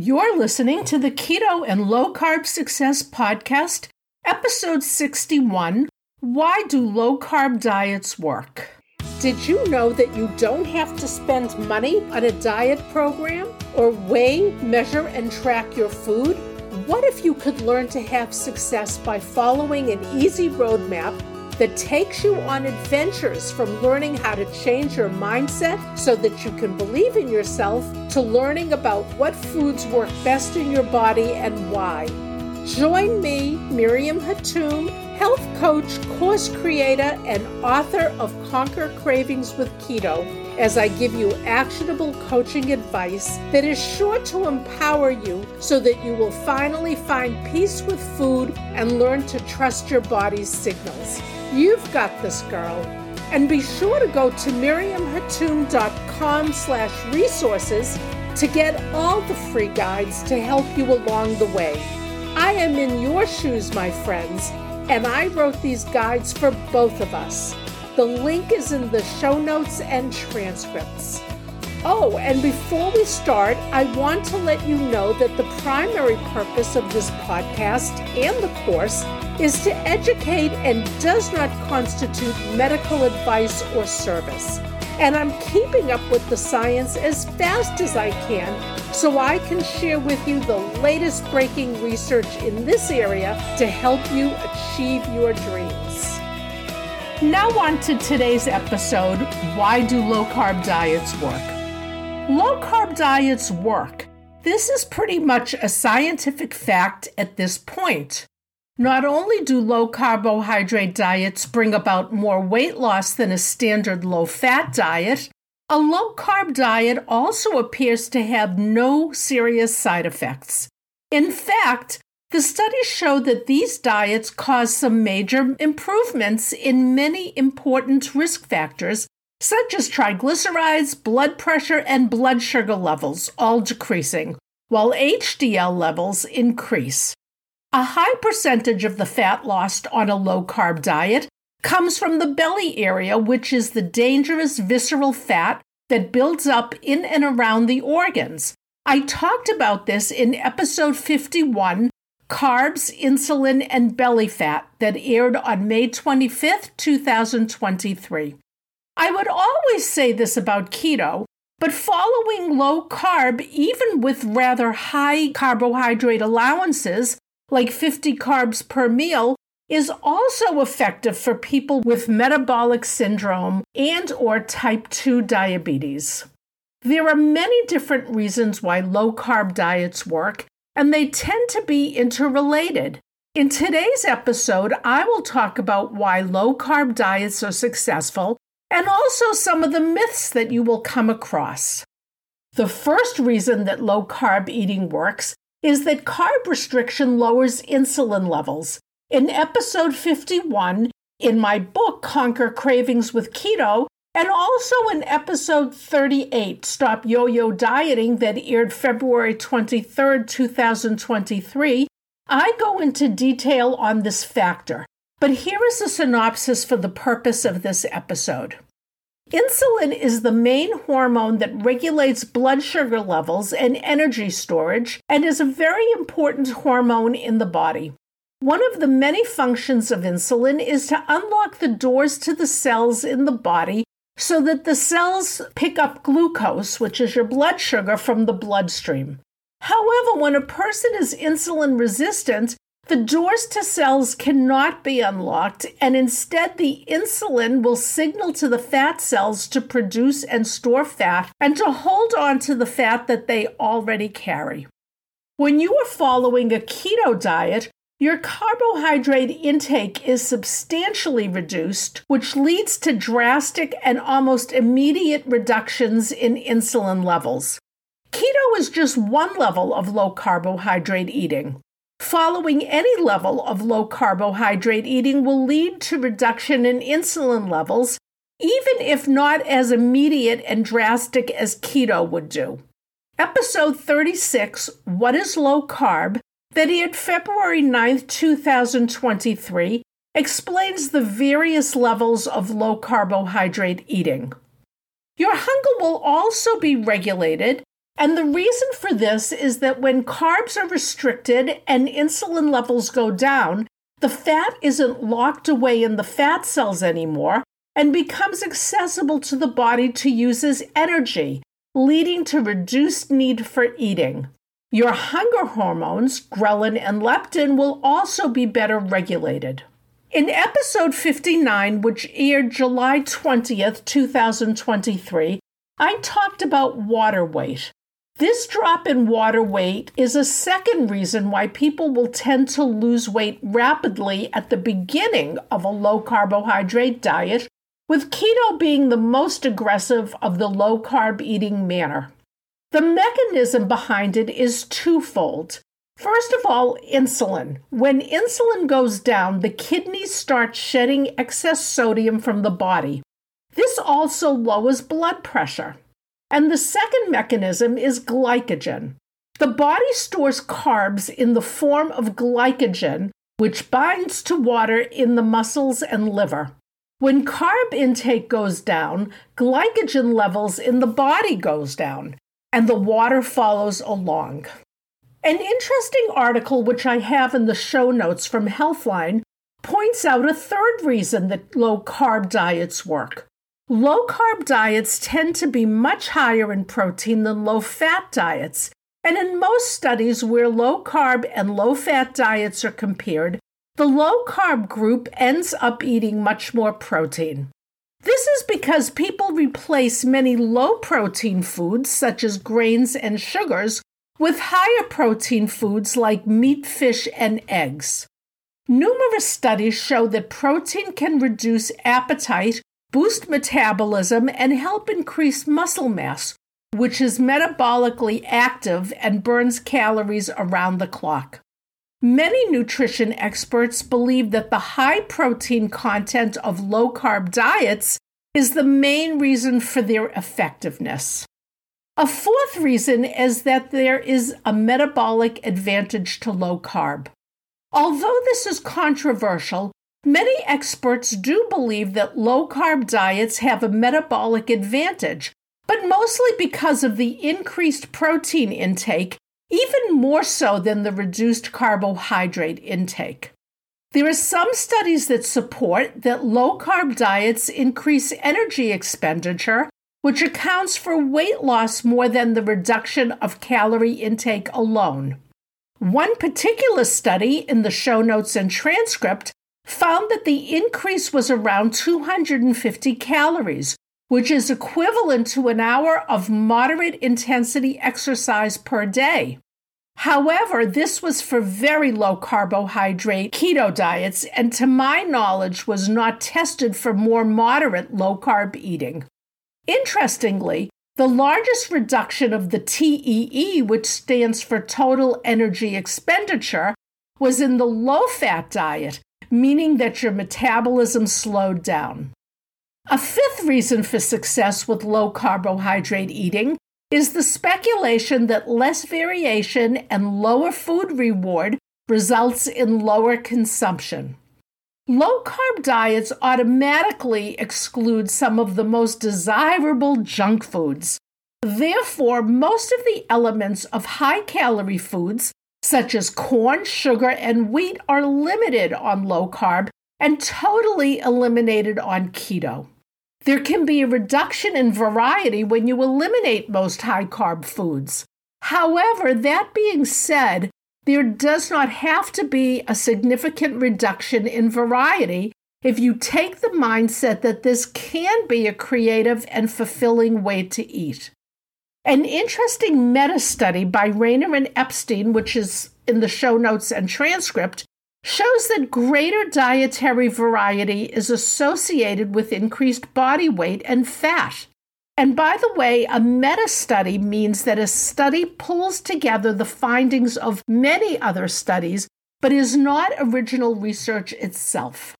You're listening to the Keto and Low Carb Success Podcast, episode 61 Why Do Low Carb Diets Work? Did you know that you don't have to spend money on a diet program or weigh, measure, and track your food? What if you could learn to have success by following an easy roadmap that takes you on adventures from learning how to change your mindset so that you can believe in yourself to learning about what foods work best in your body and why. Join me, Miriam Hatoum, health coach, course creator, and author of Conquer Cravings with Keto, as I give you actionable coaching advice that is sure to empower you so that you will finally find peace with food and learn to trust your body's signals. You've got this, girl. And be sure to go to miriamhatoum.com slash resources to get all the free guides to help you along the way. I am in your shoes, my friends, and I wrote these guides for both of us. The link is in the show notes and transcripts. Oh, and before we start, I want to let you know that the primary purpose of this podcast and the course is to educate and does not constitute medical advice or service. And I'm keeping up with the science as fast as I can so I can share with you the latest breaking research in this area to help you achieve your dreams. Now, on to today's episode Why Do Low Carb Diets Work? Low carb diets work. This is pretty much a scientific fact at this point. Not only do low carbohydrate diets bring about more weight loss than a standard low fat diet, a low carb diet also appears to have no serious side effects. In fact, the studies show that these diets cause some major improvements in many important risk factors, such as triglycerides, blood pressure, and blood sugar levels, all decreasing, while HDL levels increase. A high percentage of the fat lost on a low carb diet comes from the belly area, which is the dangerous visceral fat that builds up in and around the organs. I talked about this in episode 51 Carbs, Insulin, and Belly Fat that aired on May 25th, 2023. I would always say this about keto, but following low carb, even with rather high carbohydrate allowances, like 50 carbs per meal, is also effective for people with metabolic syndrome and or type 2 diabetes. There are many different reasons why low carb diets work, and they tend to be interrelated. In today's episode, I will talk about why low carb diets are successful and also some of the myths that you will come across. The first reason that low carb eating works is that carb restriction lowers insulin levels. In episode 51, in my book, Conquer Cravings with Keto, and also in episode 38, Stop Yo Yo Dieting, that aired February 23, 2023, I go into detail on this factor. But here is a synopsis for the purpose of this episode. Insulin is the main hormone that regulates blood sugar levels and energy storage and is a very important hormone in the body. One of the many functions of insulin is to unlock the doors to the cells in the body so that the cells pick up glucose, which is your blood sugar, from the bloodstream. However, when a person is insulin resistant, the doors to cells cannot be unlocked, and instead, the insulin will signal to the fat cells to produce and store fat and to hold on to the fat that they already carry. When you are following a keto diet, your carbohydrate intake is substantially reduced, which leads to drastic and almost immediate reductions in insulin levels. Keto is just one level of low carbohydrate eating. Following any level of low carbohydrate eating will lead to reduction in insulin levels, even if not as immediate and drastic as keto would do. Episode 36, What is Low Carb, that aired February 9, 2023, explains the various levels of low carbohydrate eating. Your hunger will also be regulated And the reason for this is that when carbs are restricted and insulin levels go down, the fat isn't locked away in the fat cells anymore and becomes accessible to the body to use as energy, leading to reduced need for eating. Your hunger hormones, ghrelin and leptin, will also be better regulated. In episode 59, which aired July 20th, 2023, I talked about water weight. This drop in water weight is a second reason why people will tend to lose weight rapidly at the beginning of a low carbohydrate diet, with keto being the most aggressive of the low carb eating manner. The mechanism behind it is twofold. First of all, insulin. When insulin goes down, the kidneys start shedding excess sodium from the body. This also lowers blood pressure. And the second mechanism is glycogen. The body stores carbs in the form of glycogen, which binds to water in the muscles and liver. When carb intake goes down, glycogen levels in the body goes down and the water follows along. An interesting article, which I have in the show notes from Healthline, points out a third reason that low carb diets work. Low carb diets tend to be much higher in protein than low fat diets, and in most studies where low carb and low fat diets are compared, the low carb group ends up eating much more protein. This is because people replace many low protein foods, such as grains and sugars, with higher protein foods like meat, fish, and eggs. Numerous studies show that protein can reduce appetite, boost metabolism, and help increase muscle mass, which is metabolically active and burns calories around the clock. Many nutrition experts believe that the high protein content of low carb diets is the main reason for their effectiveness. A fourth reason is that there is a metabolic advantage to low carb. Although this is controversial, many experts do believe that low carb diets have a metabolic advantage, but mostly because of the increased protein intake even more so than the reduced carbohydrate intake. There are some studies that support that low carb diets increase energy expenditure, which accounts for weight loss more than the reduction of calorie intake alone. One particular study in the show notes and transcript found that the increase was around 250 calories, which is equivalent to an hour of moderate intensity exercise per day. However, this was for very low carbohydrate keto diets, and to my knowledge, was not tested for more moderate low carb eating. Interestingly, the largest reduction of the TEE, which stands for total energy expenditure, was in the low fat diet, meaning that your metabolism slowed down. A fifth reason for success with low carbohydrate eating is the speculation that less variation and lower food reward results in lower consumption. Low carb diets automatically exclude some of the most desirable junk foods. Therefore, most of the elements of high calorie foods, such as corn, sugar, and wheat, are limited on low carb and totally eliminated on keto. There can be a reduction in variety when you eliminate most high carb foods. However, that being said, there does not have to be a significant reduction in variety if you take the mindset that this can be a creative and fulfilling way to eat. An interesting meta study by Raynor and Epstein, which is in the show notes and transcript, shows that greater dietary variety is associated with increased body weight and fat. And by the way, a meta study means that a study pulls together the findings of many other studies, but is not original research itself.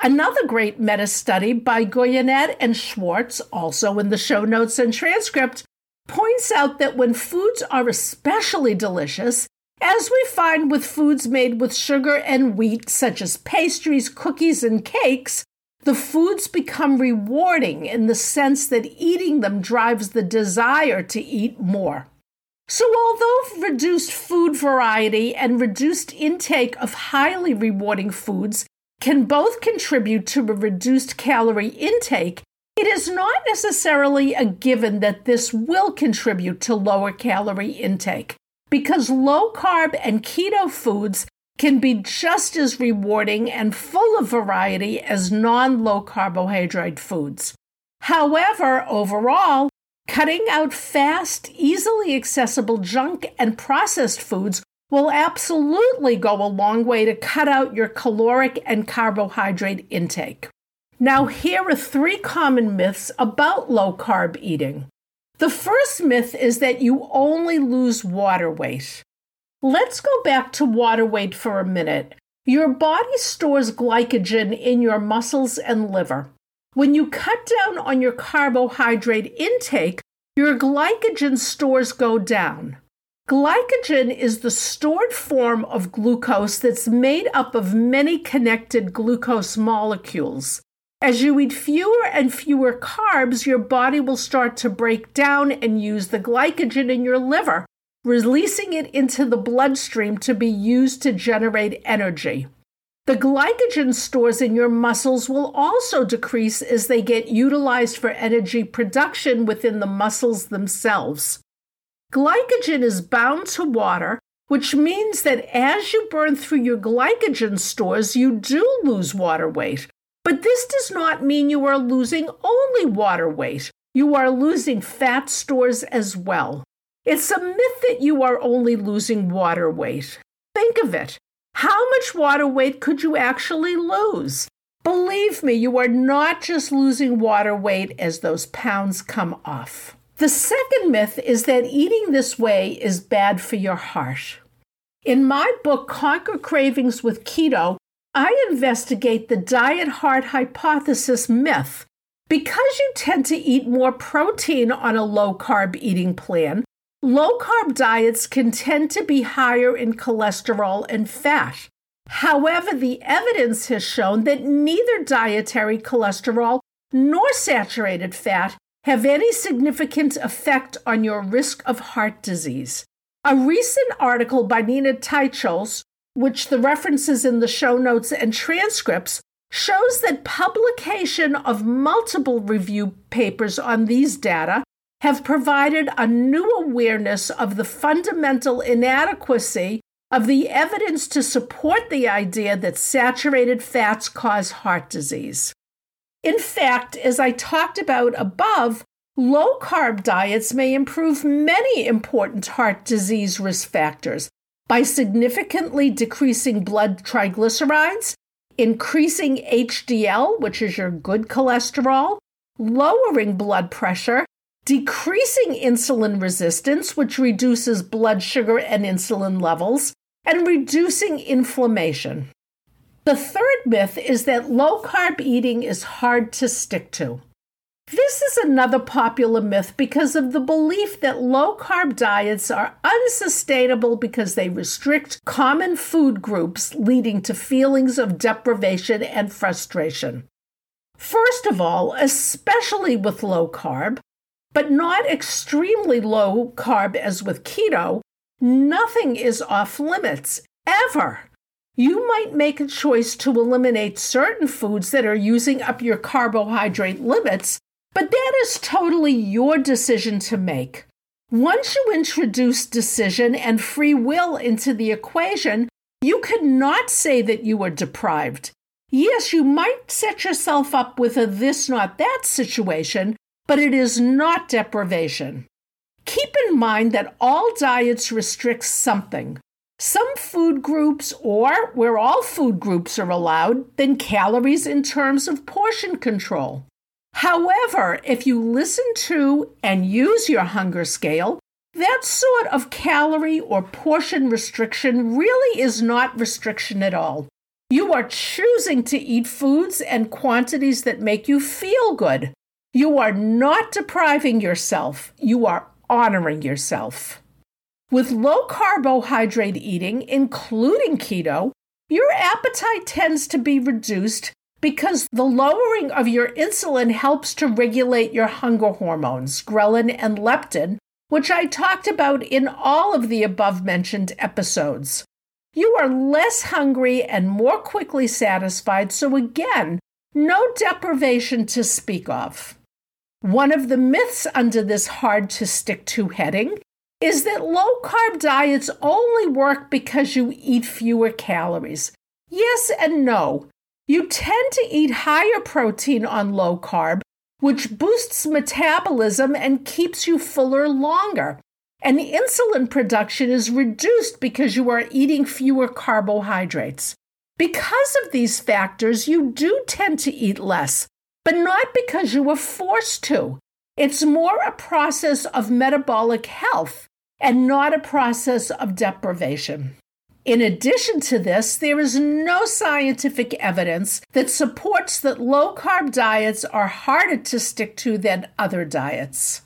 Another great meta study by Guyenet and Schwartz, also in the show notes and transcript, points out that when foods are especially delicious, as we find with foods made with sugar and wheat, such as pastries, cookies, and cakes, the foods become rewarding in the sense that eating them drives the desire to eat more. So, although reduced food variety and reduced intake of highly rewarding foods can both contribute to a reduced calorie intake, it is not necessarily a given that this will contribute to lower calorie intake because low carb and keto foods can be just as rewarding and full of variety as non low carbohydrate foods. However, overall, cutting out fast, easily accessible junk and processed foods will absolutely go a long way to cut out your caloric and carbohydrate intake. Now, here are three common myths about low carb eating. The first myth is that you only lose water weight. Let's go back to water weight for a minute. Your body stores glycogen in your muscles and liver. When you cut down on your carbohydrate intake, your glycogen stores go down. Glycogen is the stored form of glucose that's made up of many connected glucose molecules. As you eat fewer and fewer carbs, your body will start to break down and use the glycogen in your liver releasing it into the bloodstream to be used to generate energy. The glycogen stores in your muscles will also decrease as they get utilized for energy production within the muscles themselves. Glycogen is bound to water, which means that as you burn through your glycogen stores, you do lose water weight. But this does not mean you are losing only water weight. You are losing fat stores as well. It's a myth that you are only losing water weight. Think of it. How much water weight could you actually lose? Believe me, you are not just losing water weight as those pounds come off. The second myth is that eating this way is bad for your heart. In my book, Conquer Cravings with Keto, I investigate the diet heart hypothesis myth. Because you tend to eat more protein on a low carb eating plan, Low carb diets can tend to be higher in cholesterol and fat. However, the evidence has shown that neither dietary cholesterol nor saturated fat have any significant effect on your risk of heart disease. A recent article by Nina Teicholz, which the references in the show notes and transcripts, shows that publication of multiple review papers on these data have provided a new awareness of the fundamental inadequacy of the evidence to support the idea that saturated fats cause heart disease. In fact, as I talked about above, low carb diets may improve many important heart disease risk factors by significantly decreasing blood triglycerides, increasing HDL, which is your good cholesterol, lowering blood pressure, decreasing insulin resistance, which reduces blood sugar and insulin levels, and reducing inflammation. The third myth is that low carb eating is hard to stick to. This is another popular myth because of the belief that low carb diets are unsustainable because they restrict common food groups, leading to feelings of deprivation and frustration. First of all, especially with low carb, but not extremely low carb as with keto, nothing is off limits ever. You might make a choice to eliminate certain foods that are using up your carbohydrate limits, but that is totally your decision to make. Once you introduce decision and free will into the equation, you cannot say that you are deprived. Yes, you might set yourself up with a this, not that situation, but it is not deprivation. Keep in mind that all diets restrict something. Some food groups, or where all food groups are allowed, then calories in terms of portion control. However, if you listen to and use your hunger scale, that sort of calorie or portion restriction really is not restriction at all. You are choosing to eat foods and quantities that make you feel good. You are not depriving yourself, you are honoring yourself. With low carbohydrate eating, including keto, your appetite tends to be reduced because the lowering of your insulin helps to regulate your hunger hormones, ghrelin and leptin, which I talked about in all of the above mentioned episodes. You are less hungry and more quickly satisfied, so again, no deprivation to speak of. One of the myths under this hard to stick to heading is that low carb diets only work because you eat fewer calories. Yes and no. You tend to eat higher protein on low carb, which boosts metabolism and keeps you fuller longer. And insulin production is reduced because you are eating fewer carbohydrates. Because of these factors, you do tend to eat less, but not because you were forced to. It's more a process of metabolic health and not a process of deprivation. In addition to this, there is no scientific evidence that supports that low carb diets are harder to stick to than other diets.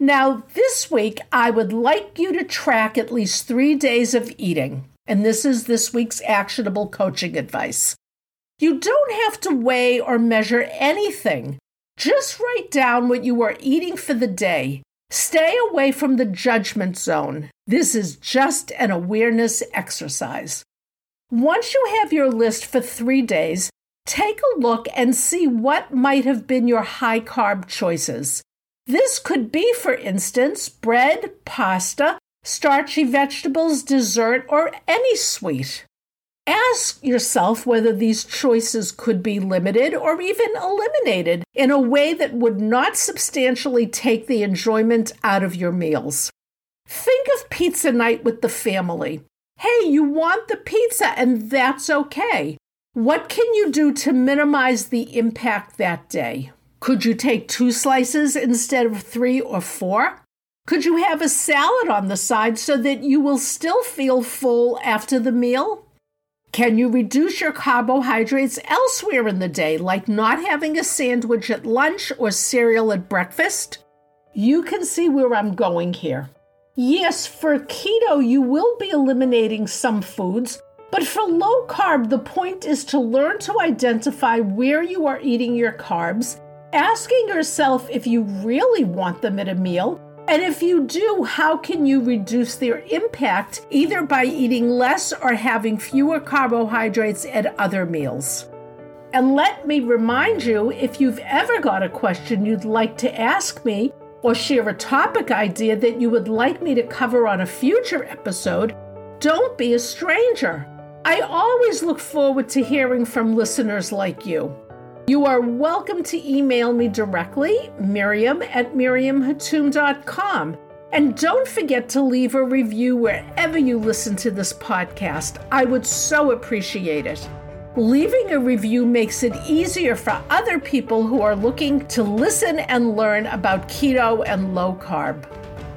Now, this week, I would like you to track at least three days of eating, and this is this week's actionable coaching advice. You don't have to weigh or measure anything. Just write down what you are eating for the day Stay away from the judgment zone. This is just an awareness exercise. Once you have your list for three days, take a look and see what might have been your high carb choices. This could be, for instance, bread, pasta, starchy vegetables, dessert, or any sweet. Ask yourself whether these choices could be limited or even eliminated in a way that would not substantially take the enjoyment out of your meals. Think of pizza night with the family. Hey, you want the pizza, and that's okay. What can you do to minimize the impact that day? Could you take two slices instead of three or four? Could you have a salad on the side so that you will still feel full after the meal? Can you reduce your carbohydrates elsewhere in the day, like not having a sandwich at lunch or cereal at breakfast? You can see where I'm going here. Yes, for keto, you will be eliminating some foods, but for low carb, the point is to learn to identify where you are eating your carbs, asking yourself if you really want them at a meal, and if you do, how can you reduce their impact either by eating less or having fewer carbohydrates at other meals? And let me remind you if you've ever got a question you'd like to ask me or share a topic idea that you would like me to cover on a future episode, don't be a stranger. I always look forward to hearing from listeners like you. You are welcome to email me directly, Miriam at miriamhatoum.com. And don't forget to leave a review wherever you listen to this podcast. I would so appreciate it. Leaving a review makes it easier for other people who are looking to listen and learn about keto and low carb.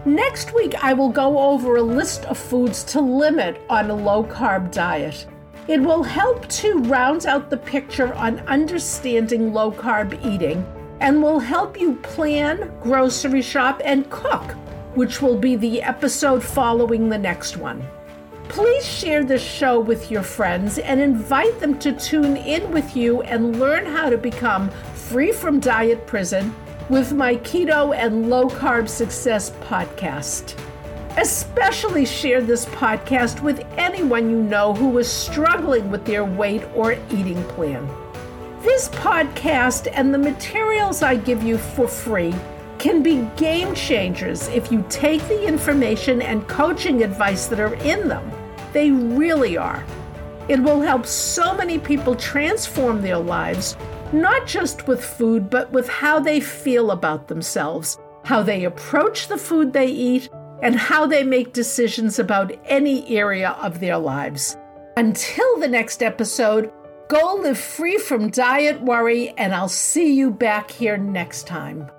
Next week, I will go over a list of foods to limit on a low carb diet. It will help to round out the picture on understanding low carb eating and will help you plan, grocery shop, and cook, which will be the episode following the next one. Please share this show with your friends and invite them to tune in with you and learn how to become free from diet prison with my Keto and Low Carb Success podcast. Especially share this podcast with anyone you know who is struggling with their weight or eating plan. This podcast and the materials I give you for free can be game changers if you take the information and coaching advice that are in them. They really are. It will help so many people transform their lives, not just with food, but with how they feel about themselves, how they approach the food they eat, and how they make decisions about any area of their lives. Until the next episode, go live free from diet worry, and I'll see you back here next time.